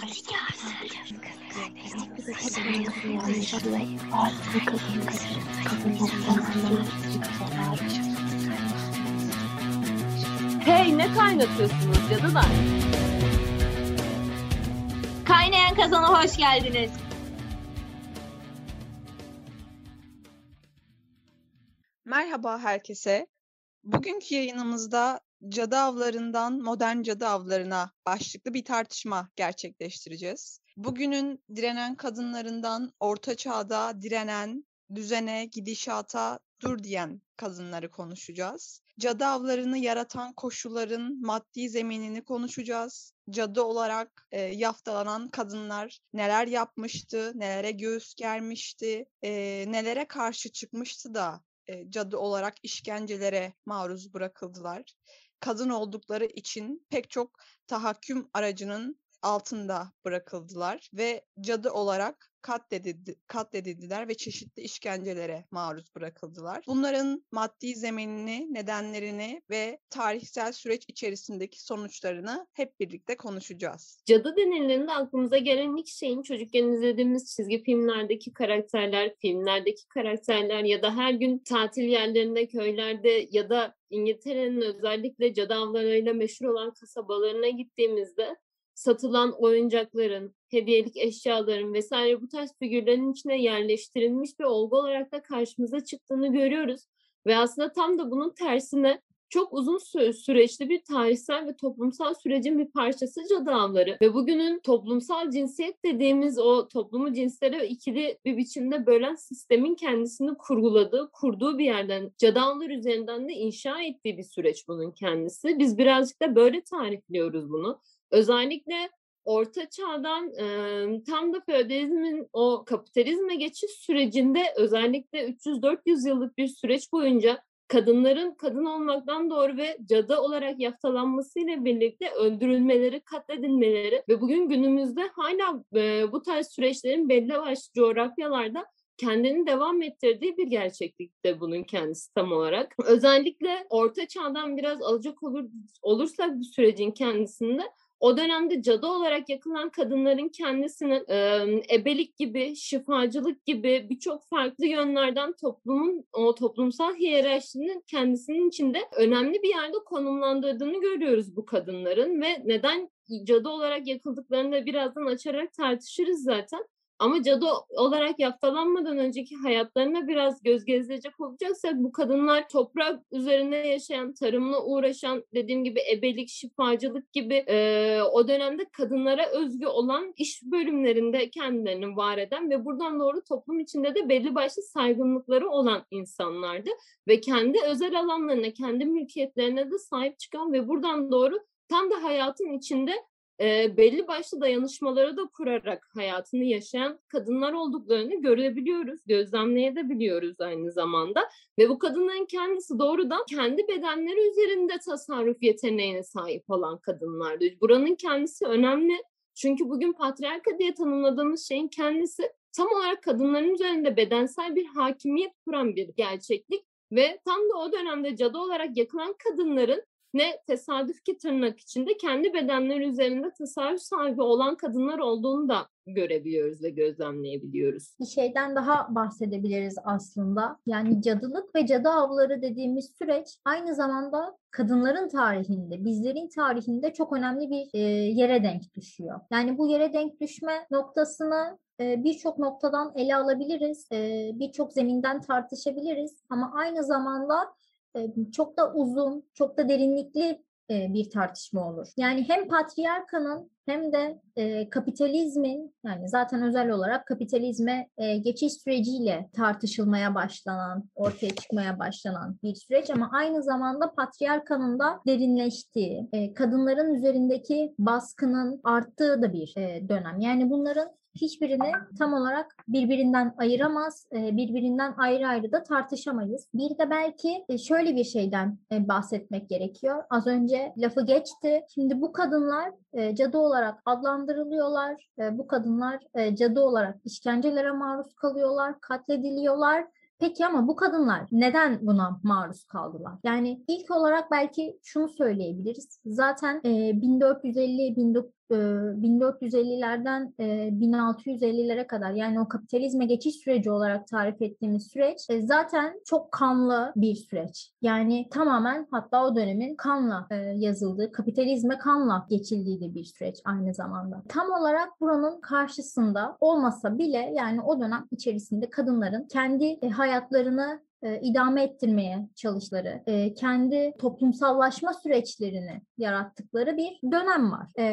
Hey ne kaynatıyorsunuz cadılar? Kaynayan kazana hoş geldiniz. Merhaba herkese. Bugünkü yayınımızda cadı avlarından modern cadı avlarına başlıklı bir tartışma gerçekleştireceğiz. Bugünün direnen kadınlarından orta çağda direnen, düzene, gidişata dur diyen kadınları konuşacağız. Cadı avlarını yaratan koşulların maddi zeminini konuşacağız. Cadı olarak e, yaftalanan kadınlar neler yapmıştı, nelere göğüs germişti, e, nelere karşı çıkmıştı da e, cadı olarak işkencelere maruz bırakıldılar. Kadın oldukları için pek çok tahakküm aracının altında bırakıldılar ve cadı olarak katledildi, katledildiler ve çeşitli işkencelere maruz bırakıldılar. Bunların maddi zeminini, nedenlerini ve tarihsel süreç içerisindeki sonuçlarını hep birlikte konuşacağız. Cadı denildiğinde aklımıza gelen ilk şeyin çocukken izlediğimiz çizgi filmlerdeki karakterler, filmlerdeki karakterler ya da her gün tatil yerlerinde, köylerde ya da İngiltere'nin özellikle cadı avlarıyla meşhur olan kasabalarına gittiğimizde satılan oyuncakların, hediyelik eşyaların vesaire bu tarz figürlerin içine yerleştirilmiş bir olgu olarak da karşımıza çıktığını görüyoruz. Ve aslında tam da bunun tersine çok uzun sü- süreçli bir tarihsel ve toplumsal sürecin bir parçası cadı avları. Ve bugünün toplumsal cinsiyet dediğimiz o toplumu cinslere ikili bir biçimde bölen sistemin kendisini kurguladığı, kurduğu bir yerden cadı üzerinden de inşa ettiği bir süreç bunun kendisi. Biz birazcık da böyle tarifliyoruz bunu. Özellikle Orta Çağ'dan e, tam da feodalizmin o kapitalizme geçiş sürecinde özellikle 300-400 yıllık bir süreç boyunca kadınların kadın olmaktan doğru ve cadı olarak yaftalanmasıyla birlikte öldürülmeleri, katledilmeleri ve bugün günümüzde hala e, bu tarz süreçlerin belli başlı coğrafyalarda kendini devam ettirdiği bir gerçeklikte bunun kendisi tam olarak. Özellikle Orta Çağ'dan biraz alacak olur, olursak bu sürecin kendisinde o dönemde cadı olarak yakılan kadınların kendisinin e, ebelik gibi, şifacılık gibi birçok farklı yönlerden toplumun o toplumsal hiyerarşinin kendisinin içinde önemli bir yerde konumlandırdığını görüyoruz bu kadınların ve neden cadı olarak yakıldıklarını da birazdan açarak tartışırız zaten. Ama cadı olarak yaftalanmadan önceki hayatlarına biraz göz gezdirecek olacaksak bu kadınlar toprak üzerinde yaşayan, tarımla uğraşan, dediğim gibi ebelik, şifacılık gibi e, o dönemde kadınlara özgü olan iş bölümlerinde kendilerini var eden ve buradan doğru toplum içinde de belli başlı saygınlıkları olan insanlardı. Ve kendi özel alanlarına, kendi mülkiyetlerine de sahip çıkan ve buradan doğru tam da hayatın içinde e, belli başlı dayanışmaları da kurarak hayatını yaşayan kadınlar olduklarını görebiliyoruz, gözlemleyebiliyoruz aynı zamanda. Ve bu kadınların kendisi doğrudan kendi bedenleri üzerinde tasarruf yeteneğine sahip olan kadınlardı. Buranın kendisi önemli. Çünkü bugün patriarka diye tanımladığımız şeyin kendisi tam olarak kadınların üzerinde bedensel bir hakimiyet kuran bir gerçeklik ve tam da o dönemde cadı olarak yakılan kadınların ne tesadüf ki tırnak içinde kendi bedenleri üzerinde tasarruf sahibi olan kadınlar olduğunu da görebiliyoruz ve gözlemleyebiliyoruz. Bir şeyden daha bahsedebiliriz aslında. Yani cadılık ve cadı avları dediğimiz süreç aynı zamanda kadınların tarihinde, bizlerin tarihinde çok önemli bir e, yere denk düşüyor. Yani bu yere denk düşme noktasını e, birçok noktadan ele alabiliriz, e, birçok zeminden tartışabiliriz ama aynı zamanda çok da uzun, çok da derinlikli bir tartışma olur. Yani hem patriarkanın hem de kapitalizmin yani zaten özel olarak kapitalizme geçiş süreciyle tartışılmaya başlanan, ortaya çıkmaya başlanan bir süreç ama aynı zamanda patriarkanın da derinleştiği, kadınların üzerindeki baskının arttığı da bir dönem. Yani bunların hiçbirini tam olarak birbirinden ayıramaz, birbirinden ayrı ayrı da tartışamayız. Bir de belki şöyle bir şeyden bahsetmek gerekiyor. Az önce lafı geçti. Şimdi bu kadınlar cadı olarak adlandırılıyorlar. Bu kadınlar cadı olarak işkencelere maruz kalıyorlar, katlediliyorlar. Peki ama bu kadınlar neden buna maruz kaldılar? Yani ilk olarak belki şunu söyleyebiliriz. Zaten 1450 1450'lerden 1650'lere kadar yani o kapitalizme geçiş süreci olarak tarif ettiğimiz süreç zaten çok kanlı bir süreç. Yani tamamen hatta o dönemin kanla yazıldığı, kapitalizme kanla geçildiği de bir süreç aynı zamanda. Tam olarak buranın karşısında olmasa bile yani o dönem içerisinde kadınların kendi hayatlarını e, idame ettirmeye çalıştıkları, e, kendi toplumsallaşma süreçlerini yarattıkları bir dönem var. E,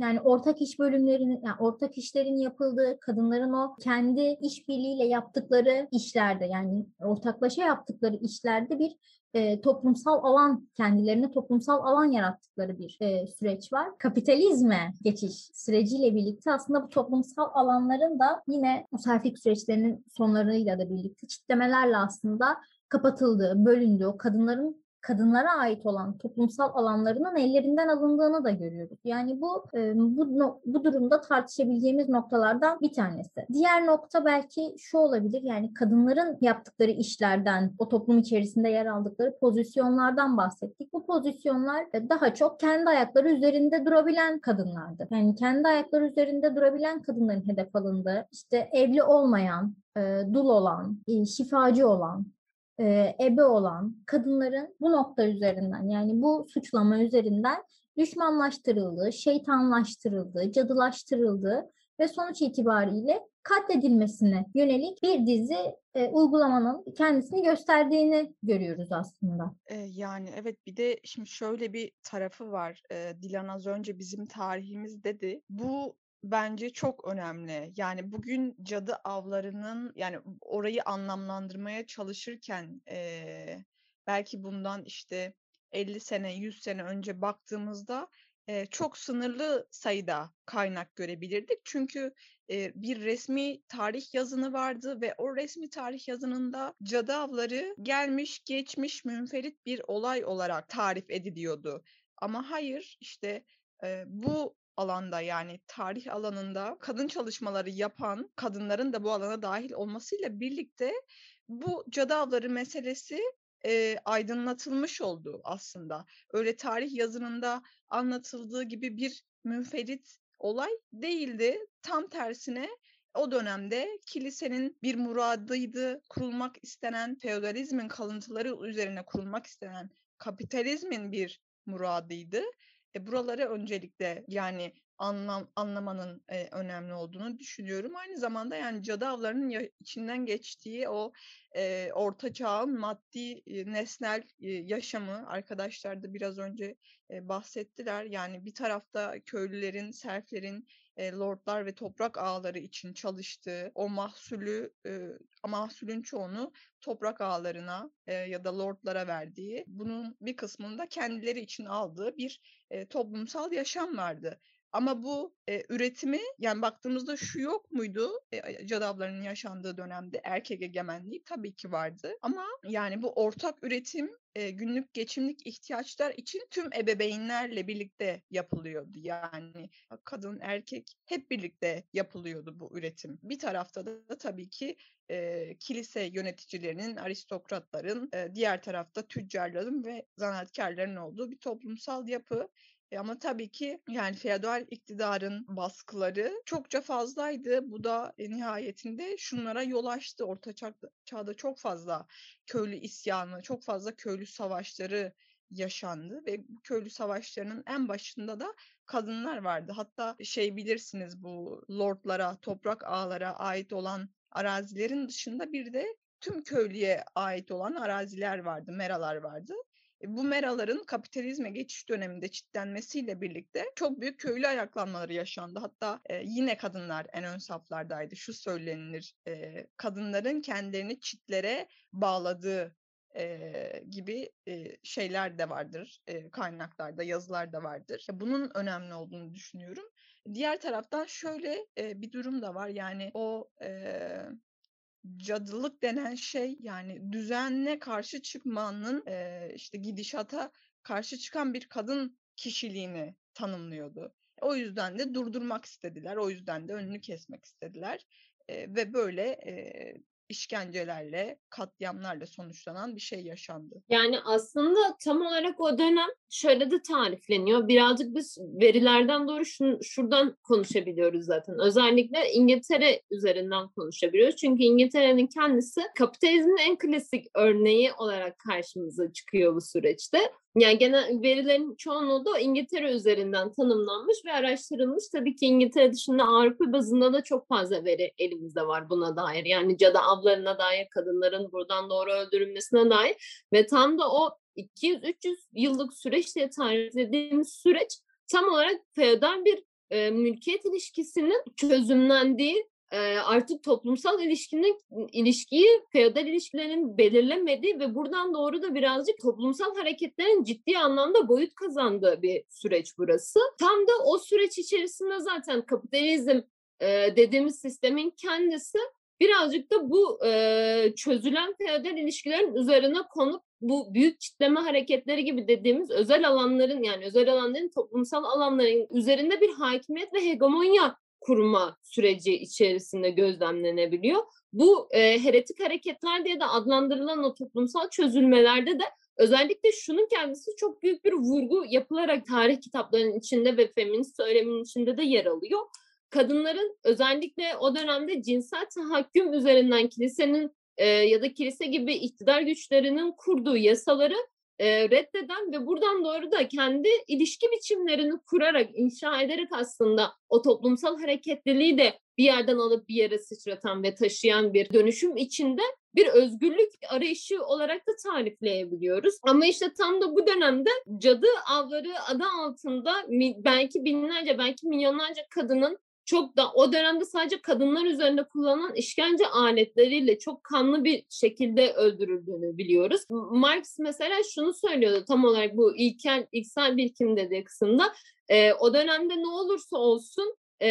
yani ortak iş bölümlerinin, yani ortak işlerin yapıldığı, kadınların o kendi işbirliğiyle yaptıkları işlerde yani ortaklaşa yaptıkları işlerde bir e, toplumsal alan, kendilerine toplumsal alan yarattıkları bir e, süreç var. Kapitalizme geçiş süreciyle birlikte aslında bu toplumsal alanların da yine musafirlik süreçlerinin sonlarıyla da birlikte çitlemelerle aslında kapatıldığı, bölündüğü, kadınların kadınlara ait olan toplumsal alanlarının ellerinden alındığını da görüyoruz. Yani bu bu bu durumda tartışabileceğimiz noktalardan bir tanesi. Diğer nokta belki şu olabilir. Yani kadınların yaptıkları işlerden, o toplum içerisinde yer aldıkları pozisyonlardan bahsettik. Bu pozisyonlar daha çok kendi ayakları üzerinde durabilen kadınlardı. Yani kendi ayakları üzerinde durabilen kadınların hedef alındığı, işte evli olmayan, dul olan, şifacı olan, e, ebe olan kadınların bu nokta üzerinden yani bu suçlama üzerinden düşmanlaştırıldığı, şeytanlaştırıldığı, cadılaştırıldığı ve sonuç itibariyle katledilmesine yönelik bir dizi e, uygulamanın kendisini gösterdiğini görüyoruz aslında. E, yani evet bir de şimdi şöyle bir tarafı var. E, Dilan az önce bizim tarihimiz dedi. Bu bence çok önemli. Yani bugün cadı avlarının yani orayı anlamlandırmaya çalışırken e, belki bundan işte 50 sene 100 sene önce baktığımızda e, çok sınırlı sayıda kaynak görebilirdik. Çünkü e, bir resmi tarih yazını vardı ve o resmi tarih yazınında cadı avları gelmiş geçmiş münferit bir olay olarak tarif ediliyordu. Ama hayır işte e, bu alanda yani tarih alanında kadın çalışmaları yapan kadınların da bu alana dahil olmasıyla birlikte bu cadı avları meselesi e, aydınlatılmış oldu aslında. Öyle tarih yazınında anlatıldığı gibi bir münferit olay değildi. Tam tersine o dönemde kilisenin bir muradıydı. Kurulmak istenen feodalizmin kalıntıları üzerine kurulmak istenen kapitalizmin bir muradıydı e, buraları öncelikle yani anlam anlamanın e, önemli olduğunu düşünüyorum. Aynı zamanda yani cadı avlarının ya, içinden geçtiği o e, orta çağın maddi e, nesnel e, yaşamı arkadaşlar da biraz önce e, bahsettiler. Yani bir tarafta köylülerin, serflerin, e, lordlar ve toprak ağları için çalıştığı o mahsulü e, mahsulün çoğunu toprak ağlarına e, ya da lordlara verdiği, bunun bir kısmını da kendileri için aldığı bir e, toplumsal yaşam vardı. Ama bu e, üretimi yani baktığımızda şu yok muydu? E, cadavların yaşandığı dönemde erkek egemenliği tabii ki vardı. Ama yani bu ortak üretim e, günlük geçimlik ihtiyaçlar için tüm ebeveynlerle birlikte yapılıyordu. Yani kadın erkek hep birlikte yapılıyordu bu üretim. Bir tarafta da tabii ki e, kilise yöneticilerinin, aristokratların, e, diğer tarafta tüccarların ve zanaatkarların olduğu bir toplumsal yapı. E ama tabii ki yani feodal iktidarın baskıları çokça fazlaydı. Bu da e, nihayetinde şunlara yol açtı. Orta çağda çok fazla köylü isyanı, çok fazla köylü savaşları yaşandı ve köylü savaşlarının en başında da kadınlar vardı. Hatta şey bilirsiniz bu lordlara, toprak ağlara ait olan arazilerin dışında bir de tüm köylüye ait olan araziler vardı, meralar vardı. E, bu meraların kapitalizme geçiş döneminde çitlenmesiyle birlikte çok büyük köylü ayaklanmaları yaşandı. Hatta e, yine kadınlar en ön saflardaydı. Şu söylenilir, e, kadınların kendilerini çitlere bağladığı e, gibi e, şeyler de vardır e, kaynaklarda, yazılar da vardır. Bunun önemli olduğunu düşünüyorum. Diğer taraftan şöyle e, bir durum da var. Yani o e, cadılık denen şey yani düzenle karşı çıkmanın e, işte gidişata karşı çıkan bir kadın kişiliğini tanımlıyordu. O yüzden de durdurmak istediler. O yüzden de önünü kesmek istediler. E, ve böyle e, işkencelerle, katliamlarla sonuçlanan bir şey yaşandı. Yani aslında tam olarak o dönem şöyle de tarifleniyor. Birazcık biz verilerden doğru şun, şuradan konuşabiliyoruz zaten. Özellikle İngiltere üzerinden konuşabiliyoruz. Çünkü İngiltere'nin kendisi kapitalizmin en klasik örneği olarak karşımıza çıkıyor bu süreçte. Yani genel verilerin çoğunluğu da İngiltere üzerinden tanımlanmış ve araştırılmış. Tabii ki İngiltere dışında Avrupa bazında da çok fazla veri elimizde var buna dair. Yani cadı avlarına dair, kadınların buradan doğru öldürülmesine dair ve tam da o 200-300 yıllık süreç diye tariflediğimiz süreç tam olarak feodal bir e, mülkiyet ilişkisinin çözümlendiği artık toplumsal ilişkinin ilişkiyi feodal ilişkilerin belirlemediği ve buradan doğru da birazcık toplumsal hareketlerin ciddi anlamda boyut kazandığı bir süreç burası. Tam da o süreç içerisinde zaten kapitalizm dediğimiz sistemin kendisi birazcık da bu çözülen feodal ilişkilerin üzerine konup bu büyük kitleme hareketleri gibi dediğimiz özel alanların yani özel alanların toplumsal alanların üzerinde bir hakimiyet ve hegemonya kurma süreci içerisinde gözlemlenebiliyor. Bu e, heretik hareketler diye de adlandırılan o toplumsal çözülmelerde de özellikle şunun kendisi çok büyük bir vurgu yapılarak tarih kitaplarının içinde ve feminist söylemin içinde de yer alıyor. Kadınların özellikle o dönemde cinsel tahakküm üzerinden kilisenin e, ya da kilise gibi iktidar güçlerinin kurduğu yasaları e, reddeden ve buradan doğru da kendi ilişki biçimlerini kurarak, inşa ederek aslında o toplumsal hareketliliği de bir yerden alıp bir yere sıçratan ve taşıyan bir dönüşüm içinde bir özgürlük arayışı olarak da tarifleyebiliyoruz. Ama işte tam da bu dönemde cadı avları adı altında belki binlerce belki milyonlarca kadının çok da o dönemde sadece kadınlar üzerinde kullanılan işkence aletleriyle çok kanlı bir şekilde öldürüldüğünü biliyoruz. Marx mesela şunu söylüyordu tam olarak bu ilkel, ilksel birikim dediği kısımda. E, o dönemde ne olursa olsun e,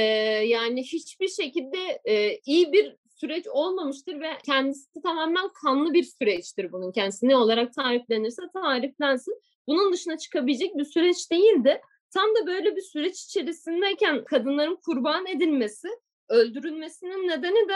yani hiçbir şekilde e, iyi bir süreç olmamıştır ve kendisi tamamen kanlı bir süreçtir bunun kendisi ne olarak tariflenirse tariflensin. Bunun dışına çıkabilecek bir süreç değildi. Tam da böyle bir süreç içerisindeyken kadınların kurban edilmesi, öldürülmesinin nedeni de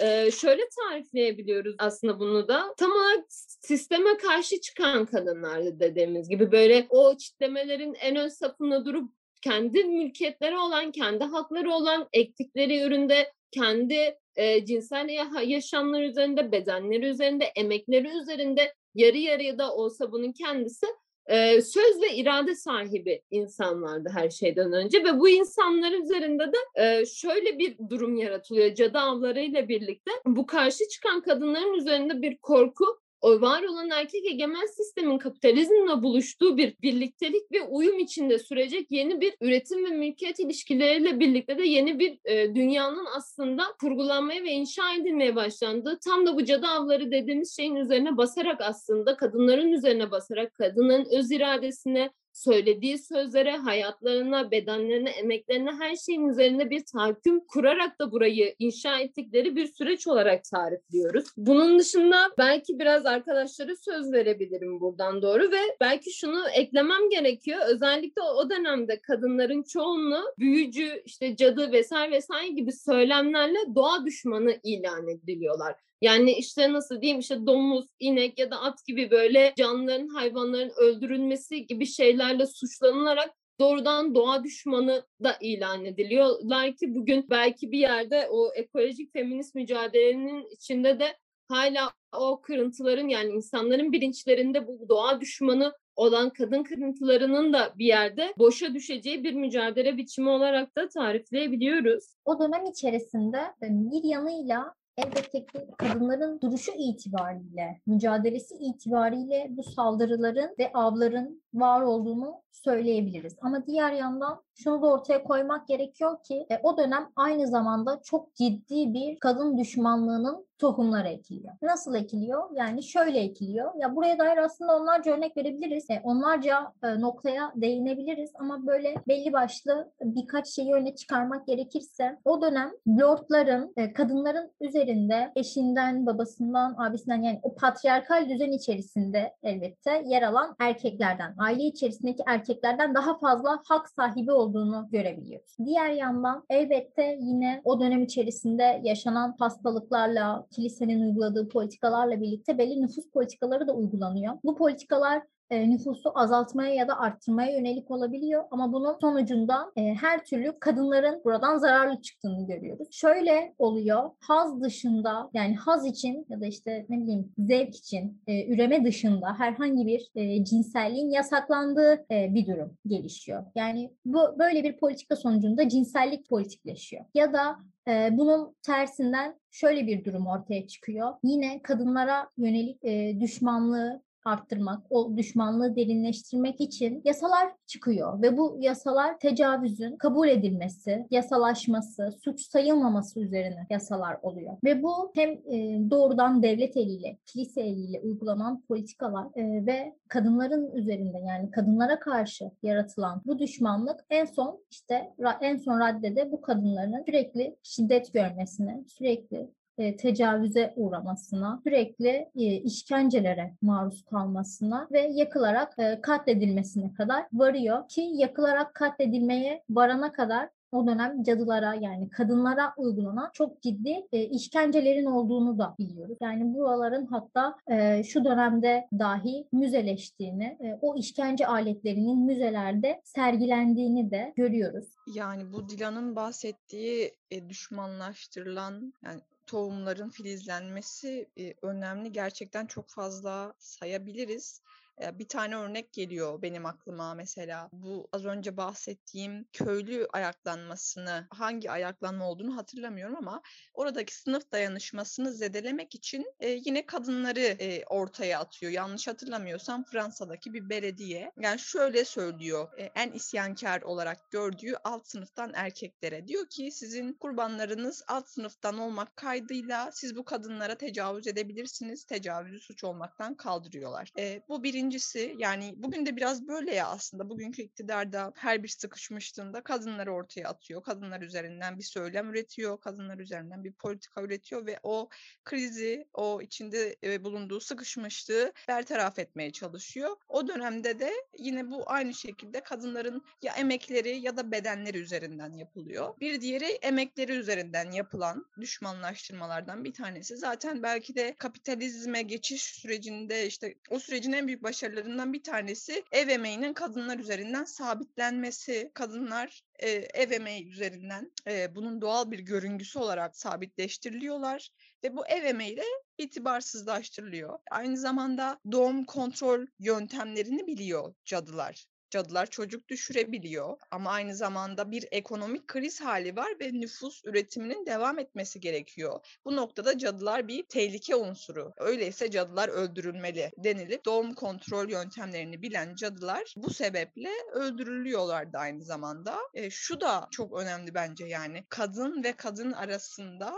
e, şöyle tarifleyebiliyoruz aslında bunu da. Tam olarak sisteme karşı çıkan kadınlardı dediğimiz gibi böyle o çitlemelerin en ön safında durup kendi mülkiyetleri olan, kendi hakları olan ektikleri üründe kendi e, cinsel yaşamları üzerinde, bedenleri üzerinde, emekleri üzerinde yarı yarıya da olsa bunun kendisi e, söz ve irade sahibi insanlardı her şeyden önce ve bu insanlar üzerinde de e, şöyle bir durum yaratılıyor. Cadı avlarıyla birlikte bu karşı çıkan kadınların üzerinde bir korku o var olan erkek egemen sistemin kapitalizmle buluştuğu bir birliktelik ve uyum içinde sürecek yeni bir üretim ve mülkiyet ilişkileriyle birlikte de yeni bir e, dünyanın aslında kurgulanmaya ve inşa edilmeye başlandığı tam da bu cadı avları dediğimiz şeyin üzerine basarak aslında kadınların üzerine basarak kadının öz iradesine söylediği sözlere, hayatlarına, bedenlerine, emeklerine her şeyin üzerinde bir tahakküm kurarak da burayı inşa ettikleri bir süreç olarak tarifliyoruz. Bunun dışında belki biraz arkadaşlara söz verebilirim buradan doğru ve belki şunu eklemem gerekiyor. Özellikle o dönemde kadınların çoğunluğu büyücü, işte cadı vesaire vesaire gibi söylemlerle doğa düşmanı ilan ediliyorlar. Yani işte nasıl diyeyim işte domuz, inek ya da at gibi böyle canlıların, hayvanların öldürülmesi gibi şeylerle suçlanılarak doğrudan doğa düşmanı da ilan ediliyorlar ki bugün belki bir yerde o ekolojik feminist mücadelenin içinde de hala o kırıntıların yani insanların bilinçlerinde bu doğa düşmanı olan kadın kırıntılarının da bir yerde boşa düşeceği bir mücadele biçimi olarak da tarifleyebiliyoruz. O dönem içerisinde bir yanıyla elbette ki kadınların duruşu itibariyle, mücadelesi itibariyle bu saldırıların ve avların var olduğunu söyleyebiliriz. Ama diğer yandan şunu da ortaya koymak gerekiyor ki e, o dönem aynı zamanda çok ciddi bir kadın düşmanlığının tohumları ekiliyor. Nasıl ekiliyor? Yani şöyle ekiliyor. Ya buraya dair aslında onlarca örnek verebiliriz. E, onlarca e, noktaya değinebiliriz ama böyle belli başlı birkaç şeyi öne çıkarmak gerekirse o dönem lordların e, kadınların üzerinde eşinden, babasından, abisinden yani o patriarkal düzen içerisinde elbette yer alan erkeklerden, aile içerisindeki erkeklerden daha fazla hak sahibi olduğunu görebiliyoruz. Diğer yandan elbette yine o dönem içerisinde yaşanan hastalıklarla, kilisenin uyguladığı politikalarla birlikte belli nüfus politikaları da uygulanıyor. Bu politikalar e, nüfusu azaltmaya ya da arttırmaya yönelik olabiliyor. Ama bunun sonucunda e, her türlü kadınların buradan zararlı çıktığını görüyoruz. Şöyle oluyor. Haz dışında yani haz için ya da işte ne bileyim zevk için e, üreme dışında herhangi bir e, cinselliğin yasaklandığı e, bir durum gelişiyor. Yani bu böyle bir politika sonucunda cinsellik politikleşiyor. Ya da e, bunun tersinden şöyle bir durum ortaya çıkıyor. Yine kadınlara yönelik e, düşmanlığı arttırmak, o düşmanlığı derinleştirmek için yasalar çıkıyor ve bu yasalar tecavüzün kabul edilmesi, yasalaşması, suç sayılmaması üzerine yasalar oluyor. Ve bu hem e, doğrudan devlet eliyle, kilise eliyle uygulanan politikalar e, ve kadınların üzerinde yani kadınlara karşı yaratılan bu düşmanlık en son işte en son raddede bu kadınların sürekli şiddet görmesine, sürekli e, tecavüze uğramasına, sürekli e, işkencelere maruz kalmasına ve yakılarak e, katledilmesine kadar varıyor ki yakılarak katledilmeye varana kadar o dönem cadılara yani kadınlara uygulanan çok ciddi e, işkencelerin olduğunu da biliyoruz. Yani buraların hatta e, şu dönemde dahi müzeleştiğini, e, o işkence aletlerinin müzelerde sergilendiğini de görüyoruz. Yani bu Dilan'ın bahsettiği e, düşmanlaştırılan yani tohumların filizlenmesi e, önemli. Gerçekten çok fazla sayabiliriz. Bir tane örnek geliyor benim aklıma mesela. Bu az önce bahsettiğim köylü ayaklanmasını, hangi ayaklanma olduğunu hatırlamıyorum ama oradaki sınıf dayanışmasını zedelemek için yine kadınları ortaya atıyor. Yanlış hatırlamıyorsam Fransa'daki bir belediye. Yani şöyle söylüyor en isyankar olarak gördüğü alt sınıftan erkeklere. Diyor ki sizin kurbanlarınız alt sınıftan olmak kaydıyla siz bu kadınlara tecavüz edebilirsiniz. Tecavüzü suç olmaktan kaldırıyorlar. Bu birinci Birincisi yani bugün de biraz böyle ya aslında bugünkü iktidarda her bir sıkışmışlığında kadınları ortaya atıyor. Kadınlar üzerinden bir söylem üretiyor. Kadınlar üzerinden bir politika üretiyor ve o krizi, o içinde bulunduğu sıkışmışlığı bertaraf etmeye çalışıyor. O dönemde de yine bu aynı şekilde kadınların ya emekleri ya da bedenleri üzerinden yapılıyor. Bir diğeri emekleri üzerinden yapılan düşmanlaştırmalardan bir tanesi. Zaten belki de kapitalizme geçiş sürecinde işte o sürecin en büyük baş başarılarından bir tanesi ev emeğinin kadınlar üzerinden sabitlenmesi. Kadınlar e, ev emeği üzerinden e, bunun doğal bir görüngüsü olarak sabitleştiriliyorlar ve bu ev emeği de itibarsızlaştırılıyor. Aynı zamanda doğum kontrol yöntemlerini biliyor cadılar cadılar çocuk düşürebiliyor ama aynı zamanda bir ekonomik kriz hali var ve nüfus üretiminin devam etmesi gerekiyor. Bu noktada cadılar bir tehlike unsuru. Öyleyse cadılar öldürülmeli denilip doğum kontrol yöntemlerini bilen cadılar bu sebeple öldürülüyorlardı aynı zamanda. E, şu da çok önemli bence yani kadın ve kadın arasında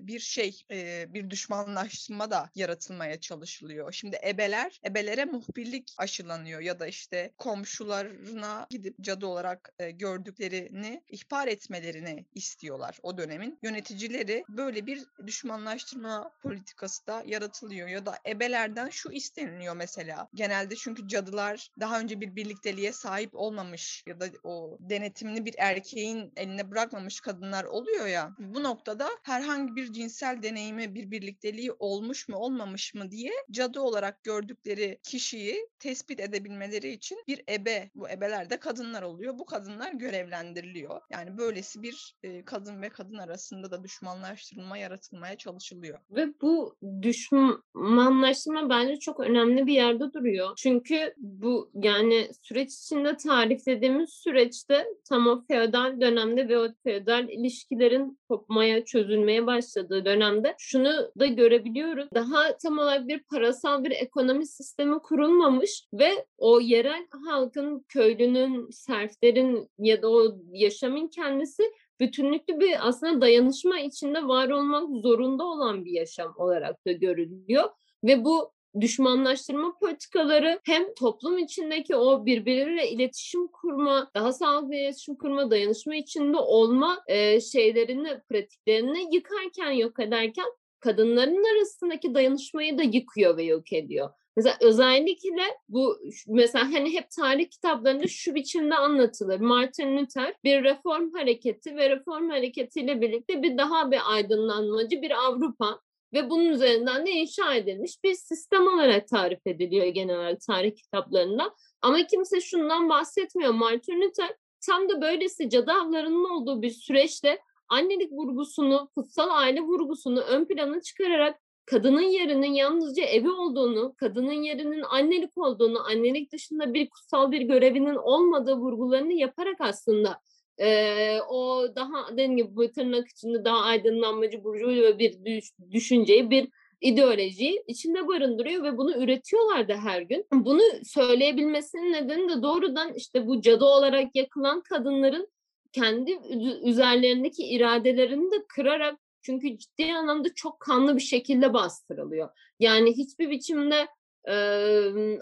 bir şey, bir düşmanlaştırma da yaratılmaya çalışılıyor. Şimdi ebeler, ebelere muhbirlik aşılanıyor ya da işte komşularına gidip cadı olarak gördüklerini ihbar etmelerini istiyorlar o dönemin. Yöneticileri böyle bir düşmanlaştırma politikası da yaratılıyor ya da ebelerden şu isteniliyor mesela. Genelde çünkü cadılar daha önce bir birlikteliğe sahip olmamış ya da o denetimli bir erkeğin eline bırakmamış kadınlar oluyor ya. Bu noktada herhangi bir cinsel deneyimi, bir birlikteliği olmuş mu olmamış mı diye cadı olarak gördükleri kişiyi tespit edebilmeleri için bir ebe, bu ebeler de kadınlar oluyor. Bu kadınlar görevlendiriliyor. Yani böylesi bir e, kadın ve kadın arasında da düşmanlaştırılma yaratılmaya çalışılıyor. Ve bu düşmanlaştırma bence çok önemli bir yerde duruyor. Çünkü bu yani süreç içinde tariflediğimiz süreçte tam o feodal dönemde ve o feodal ilişkilerin kopmaya, çözülmeye başladığı dönemde şunu da görebiliyoruz. Daha tam olarak bir parasal bir ekonomi sistemi kurulmamış ve o yerel halkın, köylünün, serflerin ya da o yaşamın kendisi bütünlüklü bir aslında dayanışma içinde var olmak zorunda olan bir yaşam olarak da görülüyor. Ve bu düşmanlaştırma politikaları hem toplum içindeki o birbirleriyle iletişim kurma, daha sağlıklı iletişim kurma, dayanışma içinde olma e, şeylerini, pratiklerini yıkarken, yok ederken kadınların arasındaki dayanışmayı da yıkıyor ve yok ediyor. Mesela özellikle bu mesela hani hep tarih kitaplarında şu biçimde anlatılır. Martin Luther bir reform hareketi ve reform hareketiyle birlikte bir daha bir aydınlanmacı bir Avrupa ve bunun üzerinden de inşa edilmiş bir sistem olarak tarif ediliyor genel olarak tarih kitaplarında. Ama kimse şundan bahsetmiyor. Martin Luther tam da böylesi cadı avlarının olduğu bir süreçte annelik vurgusunu, kutsal aile vurgusunu ön plana çıkararak kadının yerinin yalnızca evi olduğunu, kadının yerinin annelik olduğunu, annelik dışında bir kutsal bir görevinin olmadığı vurgularını yaparak aslında e, o daha dediğim gibi bu tırnak içinde daha aydınlanmacı, burjuva bir düş, düşünceyi, bir ideolojiyi içinde barındırıyor ve bunu üretiyorlar da her gün. Bunu söyleyebilmesinin nedeni de doğrudan işte bu cadı olarak yakılan kadınların kendi üzerlerindeki iradelerini de kırarak çünkü ciddi anlamda çok kanlı bir şekilde bastırılıyor. Yani hiçbir biçimde e,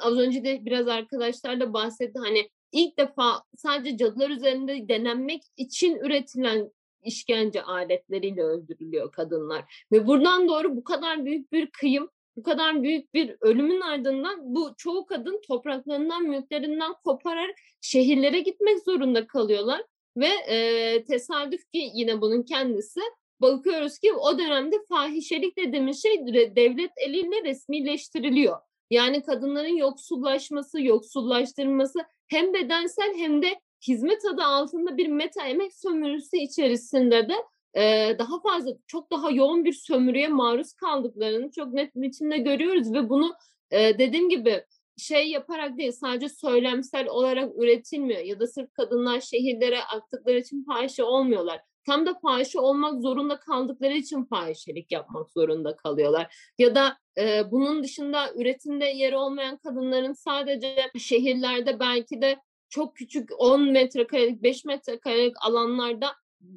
az önce de biraz arkadaşlarla bahsetti hani ilk defa sadece cadılar üzerinde denenmek için üretilen işkence aletleriyle öldürülüyor kadınlar. Ve buradan doğru bu kadar büyük bir kıyım, bu kadar büyük bir ölümün ardından bu çoğu kadın topraklarından, mülklerinden kopararak şehirlere gitmek zorunda kalıyorlar. Ve e, tesadüf ki yine bunun kendisi bakıyoruz ki o dönemde fahişelik dediğimiz şey devlet eliyle resmileştiriliyor. Yani kadınların yoksullaşması, yoksullaştırılması hem bedensel hem de hizmet adı altında bir meta emek sömürüsü içerisinde de e, daha fazla, çok daha yoğun bir sömürüye maruz kaldıklarını çok net biçimde görüyoruz ve bunu e, dediğim gibi şey yaparak değil sadece söylemsel olarak üretilmiyor ya da sırf kadınlar şehirlere aktıkları için fahişe olmuyorlar. Tam da fahişe olmak zorunda kaldıkları için fahişelik yapmak zorunda kalıyorlar. Ya da e, bunun dışında üretimde yeri olmayan kadınların sadece şehirlerde belki de çok küçük 10 metrekarelik 5 metrekarelik alanlarda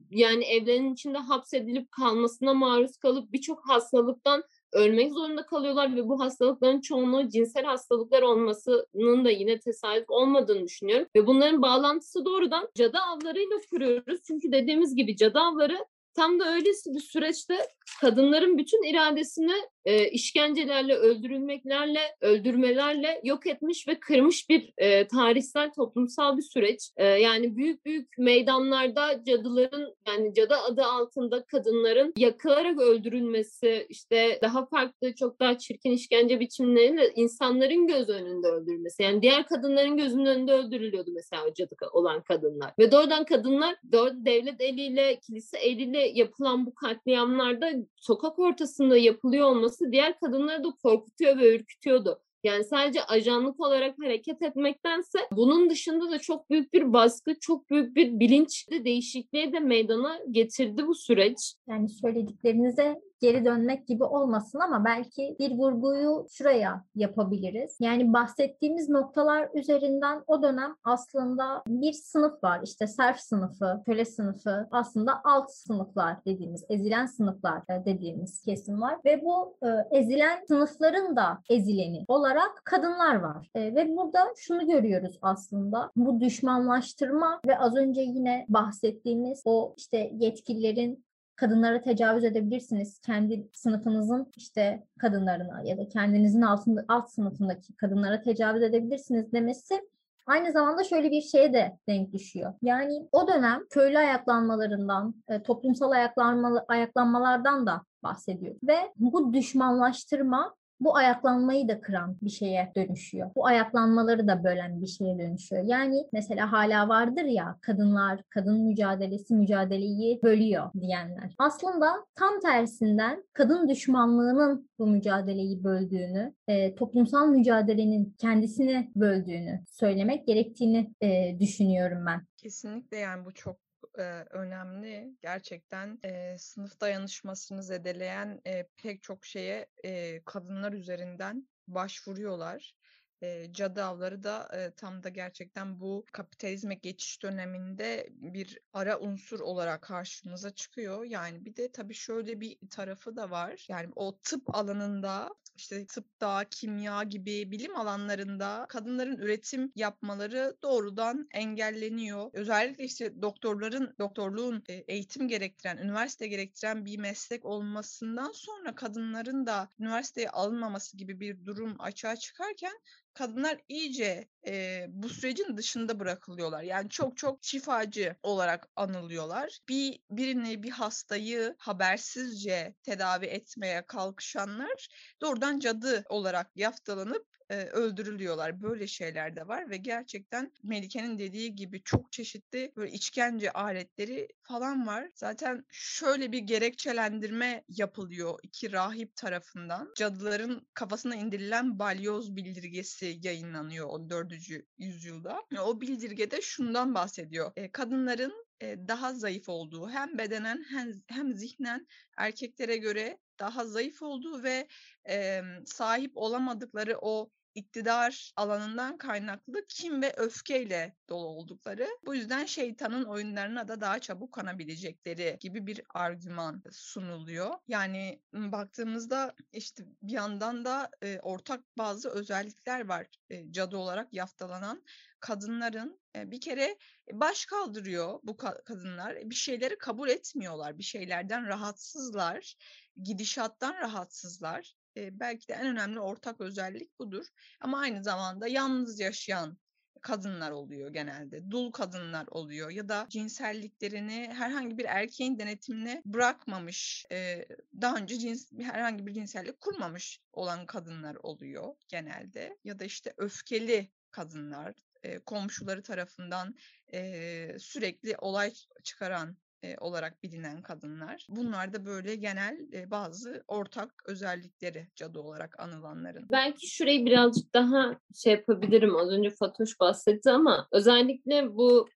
yani evlerin içinde hapsedilip kalmasına maruz kalıp birçok hastalıktan ölmek zorunda kalıyorlar ve bu hastalıkların çoğunluğu cinsel hastalıklar olmasının da yine tesadüf olmadığını düşünüyorum. Ve bunların bağlantısı doğrudan cadı avlarıyla kuruyoruz. Çünkü dediğimiz gibi cadı avları tam da öylesi bir süreçte kadınların bütün iradesini e, işkencelerle, öldürülmeklerle, öldürmelerle yok etmiş ve kırmış bir e, tarihsel toplumsal bir süreç. E, yani büyük büyük meydanlarda cadıların yani cadı adı altında kadınların yakılarak öldürülmesi, işte daha farklı çok daha çirkin işkence biçimleriyle insanların göz önünde öldürülmesi. Yani diğer kadınların gözünün önünde öldürülüyordu mesela cadı olan kadınlar. Ve doğrudan kadınlar doğru devlet eliyle, kilise eliyle yapılan bu katliamlarda sokak ortasında yapılıyor olması diğer kadınları da korkutuyor ve ürkütüyordu. Yani sadece ajanlık olarak hareket etmektense bunun dışında da çok büyük bir baskı, çok büyük bir bilinç değişikliğe de meydana getirdi bu süreç. Yani söylediklerinize geri dönmek gibi olmasın ama belki bir vurguyu şuraya yapabiliriz. Yani bahsettiğimiz noktalar üzerinden o dönem aslında bir sınıf var. İşte serf sınıfı, köle sınıfı aslında alt sınıflar dediğimiz, ezilen sınıflar e, dediğimiz kesim var. Ve bu e, ezilen sınıfların da ezileni olarak kadınlar var. E, ve burada şunu görüyoruz aslında. Bu düşmanlaştırma ve az önce yine bahsettiğimiz o işte yetkililerin kadınlara tecavüz edebilirsiniz. Kendi sınıfınızın işte kadınlarına ya da kendinizin altında, alt sınıfındaki kadınlara tecavüz edebilirsiniz demesi aynı zamanda şöyle bir şeye de denk düşüyor. Yani o dönem köylü ayaklanmalarından, e, toplumsal ayaklanma, ayaklanmalardan da bahsediyor. Ve bu düşmanlaştırma bu ayaklanmayı da kıran bir şeye dönüşüyor. Bu ayaklanmaları da bölen bir şeye dönüşüyor. Yani mesela hala vardır ya kadınlar, kadın mücadelesi mücadeleyi bölüyor diyenler. Aslında tam tersinden kadın düşmanlığının bu mücadeleyi böldüğünü, e, toplumsal mücadelenin kendisini böldüğünü söylemek gerektiğini e, düşünüyorum ben. Kesinlikle yani bu çok e, önemli. Gerçekten e, sınıf dayanışmasını zedeleyen e, pek çok şeye e, kadınlar üzerinden başvuruyorlar. E, cadı avları da e, tam da gerçekten bu kapitalizme geçiş döneminde bir ara unsur olarak karşımıza çıkıyor. Yani bir de tabii şöyle bir tarafı da var. Yani o tıp alanında işte tıpta, kimya gibi bilim alanlarında kadınların üretim yapmaları doğrudan engelleniyor. Özellikle işte doktorların, doktorluğun eğitim gerektiren, üniversite gerektiren bir meslek olmasından sonra kadınların da üniversiteye alınmaması gibi bir durum açığa çıkarken kadınlar iyice e, bu sürecin dışında bırakılıyorlar. Yani çok çok şifacı olarak anılıyorlar. Bir birini bir hastayı habersizce tedavi etmeye kalkışanlar doğrudan cadı olarak yaftalanıp e, öldürülüyorlar. Böyle şeyler de var ve gerçekten Melike'nin dediği gibi çok çeşitli böyle işkence aletleri falan var. Zaten şöyle bir gerekçelendirme yapılıyor iki rahip tarafından. Cadıların kafasına indirilen balyoz bildirgesi yayınlanıyor 14. yüzyılda. O bildirgede şundan bahsediyor. E, kadınların daha zayıf olduğu hem bedenen hem, hem zihnen erkeklere göre daha zayıf olduğu ve e, sahip olamadıkları o iktidar alanından kaynaklı kim ve öfkeyle dolu oldukları. Bu yüzden şeytanın oyunlarına da daha çabuk kanabilecekleri gibi bir argüman sunuluyor. Yani baktığımızda işte bir yandan da e, ortak bazı özellikler var e, cadı olarak yaftalanan kadınların e, bir kere baş kaldırıyor bu kadınlar. Bir şeyleri kabul etmiyorlar. Bir şeylerden rahatsızlar. Gidişattan rahatsızlar e, belki de en önemli ortak özellik budur. Ama aynı zamanda yalnız yaşayan kadınlar oluyor genelde. Dul kadınlar oluyor ya da cinselliklerini herhangi bir erkeğin denetimine bırakmamış, e, daha önce cins, herhangi bir cinsellik kurmamış olan kadınlar oluyor genelde. Ya da işte öfkeli kadınlar, e, komşuları tarafından e, sürekli olay çıkaran e, olarak bilinen kadınlar. Bunlar da böyle genel e, bazı ortak özellikleri cadı olarak anılanların. Belki şurayı birazcık daha şey yapabilirim. Az önce Fatoş bahsetti ama özellikle bu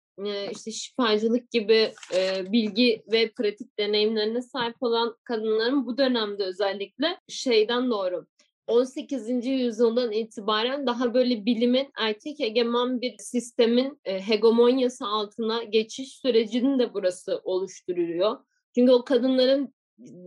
işte şifacılık gibi e, bilgi ve pratik deneyimlerine sahip olan kadınların bu dönemde özellikle şeyden doğru 18. yüzyıldan itibaren daha böyle bilimin erkek egemen bir sistemin e, hegemonyası altına geçiş sürecini de burası oluşturuyor. Çünkü o kadınların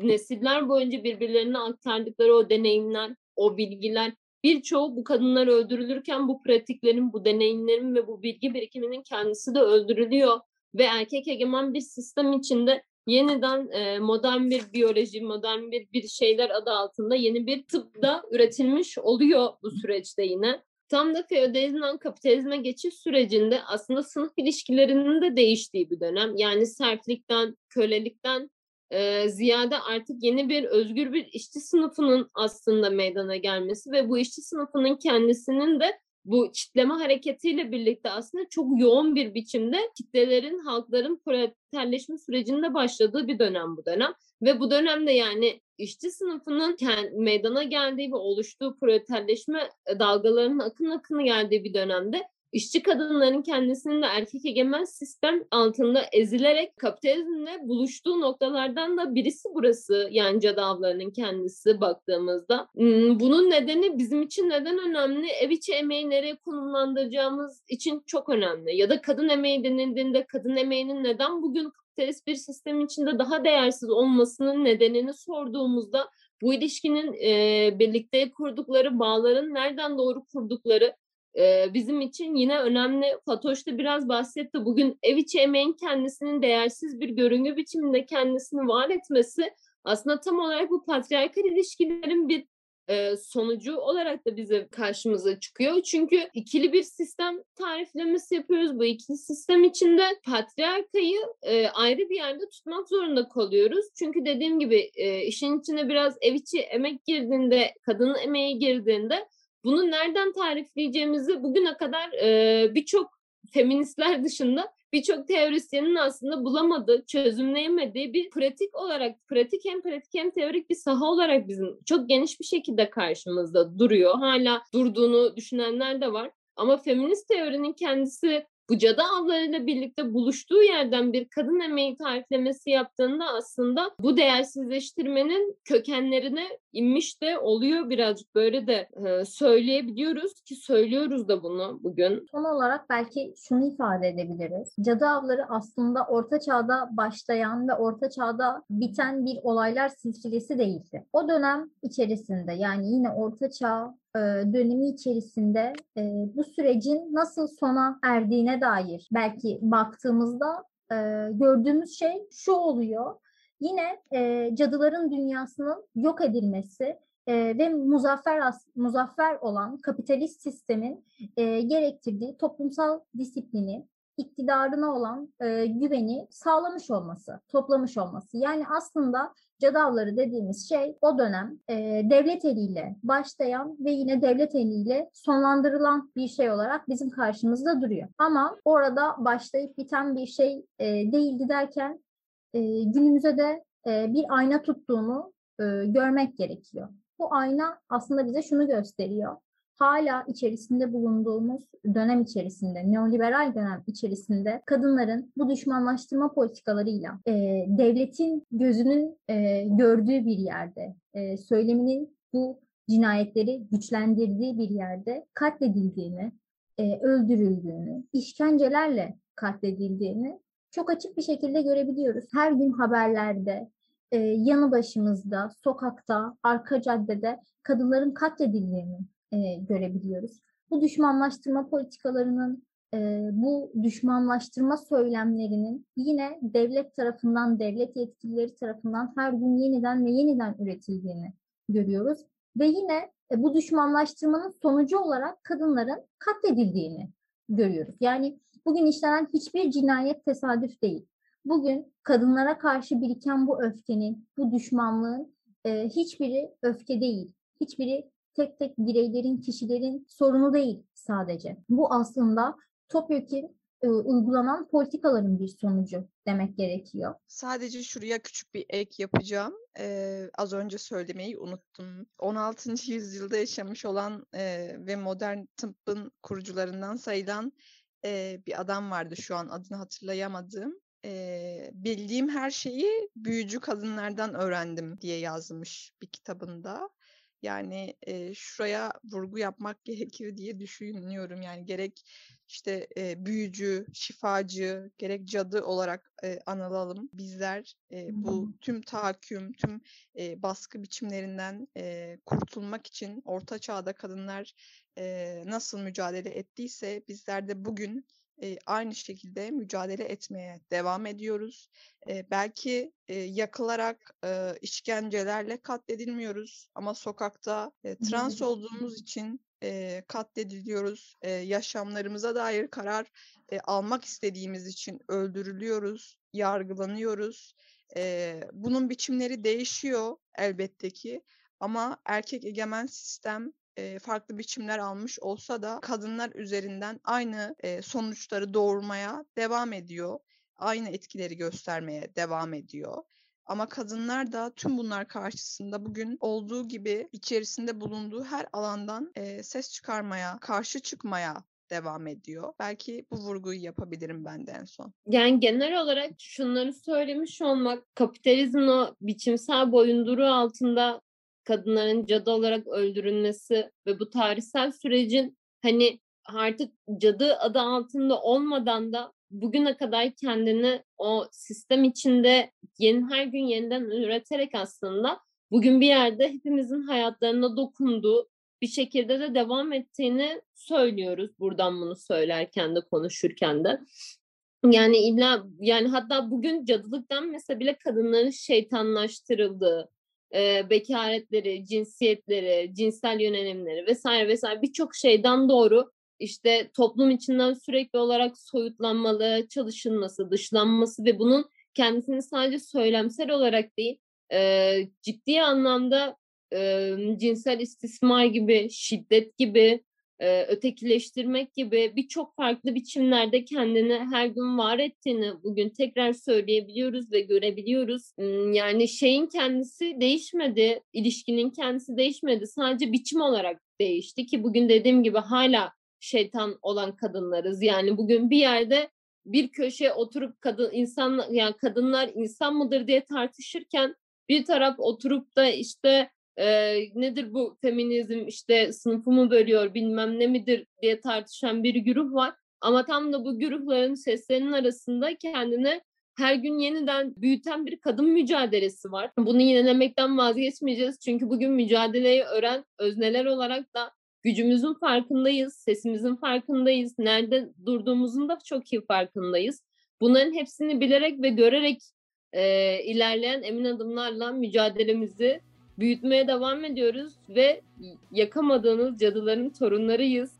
nesiller boyunca birbirlerine aktardıkları o deneyimler, o bilgiler birçoğu bu kadınlar öldürülürken bu pratiklerin, bu deneyimlerin ve bu bilgi birikiminin kendisi de öldürülüyor ve erkek egemen bir sistem içinde yeniden e, modern bir biyoloji, modern bir bir şeyler adı altında yeni bir tıp da üretilmiş oluyor bu süreçte yine. Tam da feodalizmden kapitalizme geçiş sürecinde aslında sınıf ilişkilerinin de değiştiği bir dönem. Yani sertlikten, kölelikten e, ziyade artık yeni bir özgür bir işçi sınıfının aslında meydana gelmesi ve bu işçi sınıfının kendisinin de bu çitleme hareketiyle birlikte aslında çok yoğun bir biçimde kitlelerin, halkların proleterleşme sürecinde başladığı bir dönem bu dönem. Ve bu dönemde yani işçi sınıfının meydana geldiği ve oluştuğu proleterleşme dalgalarının akın akını geldiği bir dönemde işçi kadınların kendisinin de erkek egemen sistem altında ezilerek kapitalizmle buluştuğu noktalardan da birisi burası yani cadı avlarının kendisi baktığımızda. Hmm, bunun nedeni bizim için neden önemli? Ev içi emeği nereye konumlandıracağımız için çok önemli. Ya da kadın emeği denildiğinde kadın emeğinin neden bugün kapitalist bir sistem içinde daha değersiz olmasının nedenini sorduğumuzda bu ilişkinin e, birlikte kurdukları bağların nereden doğru kurdukları bizim için yine önemli. Fatoş da biraz bahsetti. Bugün ev içi emeğin kendisinin değersiz bir görüngü biçiminde kendisini var etmesi aslında tam olarak bu patriarkal ilişkilerin bir sonucu olarak da bize karşımıza çıkıyor. Çünkü ikili bir sistem tariflemesi yapıyoruz. Bu ikili sistem içinde patriarkayı ayrı bir yerde tutmak zorunda kalıyoruz. Çünkü dediğim gibi işin içine biraz ev içi emek girdiğinde, kadının emeği girdiğinde bunu nereden tarifleyeceğimizi bugüne kadar e, birçok feministler dışında birçok teorisyenin aslında bulamadığı, çözümleyemediği bir pratik olarak, pratik hem pratik hem teorik bir saha olarak bizim çok geniş bir şekilde karşımızda duruyor. Hala durduğunu düşünenler de var. Ama feminist teorinin kendisi bu cadı avlarıyla birlikte buluştuğu yerden bir kadın emeği tariflemesi yaptığında aslında bu değersizleştirmenin kökenlerine inmiş de oluyor birazcık böyle de e, söyleyebiliyoruz ki söylüyoruz da bunu bugün. Son olarak belki şunu ifade edebiliriz. Cadı avları aslında orta çağda başlayan ve orta çağda biten bir olaylar silsilesi değildi. O dönem içerisinde yani yine orta çağ dönemi içerisinde bu sürecin nasıl sona erdiğine dair belki baktığımızda gördüğümüz şey şu oluyor. Yine cadıların dünyasının yok edilmesi e, ve muzaffer muzaffer olan kapitalist sistemin e, gerektirdiği toplumsal disiplini, iktidarına olan e, güveni sağlamış olması, toplamış olması. Yani aslında cadavları dediğimiz şey o dönem e, devlet eliyle başlayan ve yine devlet eliyle sonlandırılan bir şey olarak bizim karşımızda duruyor. Ama orada başlayıp biten bir şey e, değildi derken e, günümüze de e, bir ayna tuttuğunu e, görmek gerekiyor. Bu ayna aslında bize şunu gösteriyor hala içerisinde bulunduğumuz dönem içerisinde, neoliberal dönem içerisinde kadınların bu düşmanlaştırma politikalarıyla e, devletin gözünün e, gördüğü bir yerde, e, söyleminin bu cinayetleri güçlendirdiği bir yerde katledildiğini, e, öldürüldüğünü, işkencelerle katledildiğini çok açık bir şekilde görebiliyoruz. Her gün haberlerde, e, yanı başımızda, sokakta, arka caddede kadınların katledildiğini e, görebiliyoruz. Bu düşmanlaştırma politikalarının, e, bu düşmanlaştırma söylemlerinin yine devlet tarafından, devlet yetkilileri tarafından her gün yeniden ve yeniden üretildiğini görüyoruz. Ve yine e, bu düşmanlaştırmanın sonucu olarak kadınların katledildiğini görüyoruz. Yani bugün işlenen hiçbir cinayet tesadüf değil. Bugün kadınlara karşı biriken bu öfkenin, bu düşmanlığın e, hiçbiri öfke değil. Hiçbiri tek tek bireylerin, kişilerin sorunu değil sadece. Bu aslında topyekun e, uygulanan politikaların bir sonucu demek gerekiyor. Sadece şuraya küçük bir ek yapacağım. Ee, az önce söylemeyi unuttum. 16. yüzyılda yaşamış olan e, ve modern tıbbın kurucularından sayılan e, bir adam vardı şu an adını hatırlayamadım. E, bildiğim her şeyi büyücü kadınlardan öğrendim diye yazmış bir kitabında. Yani e, şuraya vurgu yapmak gerekir diye düşünüyorum. Yani gerek işte e, büyücü, şifacı, gerek cadı olarak e, anılalım. Bizler e, bu tüm tahakküm, tüm e, baskı biçimlerinden e, kurtulmak için Orta Çağ'da kadınlar e, nasıl mücadele ettiyse bizler de bugün e, aynı şekilde mücadele etmeye devam ediyoruz. E, belki e, yakılarak e, işkencelerle katledilmiyoruz ama sokakta e, trans olduğumuz için e, katlediliyoruz. E, yaşamlarımıza dair karar e, almak istediğimiz için öldürülüyoruz, yargılanıyoruz. E, bunun biçimleri değişiyor elbette ki ama erkek egemen sistem farklı biçimler almış olsa da kadınlar üzerinden aynı sonuçları doğurmaya devam ediyor. Aynı etkileri göstermeye devam ediyor. Ama kadınlar da tüm bunlar karşısında bugün olduğu gibi içerisinde bulunduğu her alandan ses çıkarmaya, karşı çıkmaya devam ediyor. Belki bu vurguyu yapabilirim ben de en son. Yani genel olarak şunları söylemiş olmak kapitalizmin o biçimsel boyunduruğu altında kadınların cadı olarak öldürülmesi ve bu tarihsel sürecin hani artık cadı adı altında olmadan da bugüne kadar kendini o sistem içinde yeni her gün yeniden üreterek aslında bugün bir yerde hepimizin hayatlarına dokunduğu bir şekilde de devam ettiğini söylüyoruz buradan bunu söylerken de konuşurken de. Yani illa yani hatta bugün cadılıktan mesela bile kadınların şeytanlaştırıldığı, e, bekaretleri, cinsiyetleri, cinsel yönelimleri vesaire vesaire birçok şeyden doğru işte toplum içinden sürekli olarak soyutlanmalı, çalışılması, dışlanması ve bunun kendisini sadece söylemsel olarak değil e, ciddi anlamda e, cinsel istismar gibi, şiddet gibi ötekileştirmek gibi birçok farklı biçimlerde kendini her gün var ettiğini bugün tekrar söyleyebiliyoruz ve görebiliyoruz. Yani şeyin kendisi değişmedi, ilişkinin kendisi değişmedi. Sadece biçim olarak değişti ki bugün dediğim gibi hala şeytan olan kadınlarız. Yani bugün bir yerde bir köşe oturup kadın insan yani kadınlar insan mıdır diye tartışırken bir taraf oturup da işte e, nedir bu feminizm işte sınıfımı bölüyor bilmem ne midir diye tartışan bir güruh var. Ama tam da bu güruhların seslerinin arasında kendine her gün yeniden büyüten bir kadın mücadelesi var. Bunu yinelemekten vazgeçmeyeceğiz. Çünkü bugün mücadeleyi öğren özneler olarak da gücümüzün farkındayız, sesimizin farkındayız, nerede durduğumuzun da çok iyi farkındayız. Bunların hepsini bilerek ve görerek e, ilerleyen emin adımlarla mücadelemizi büyütmeye devam ediyoruz ve yakamadığınız cadıların torunlarıyız.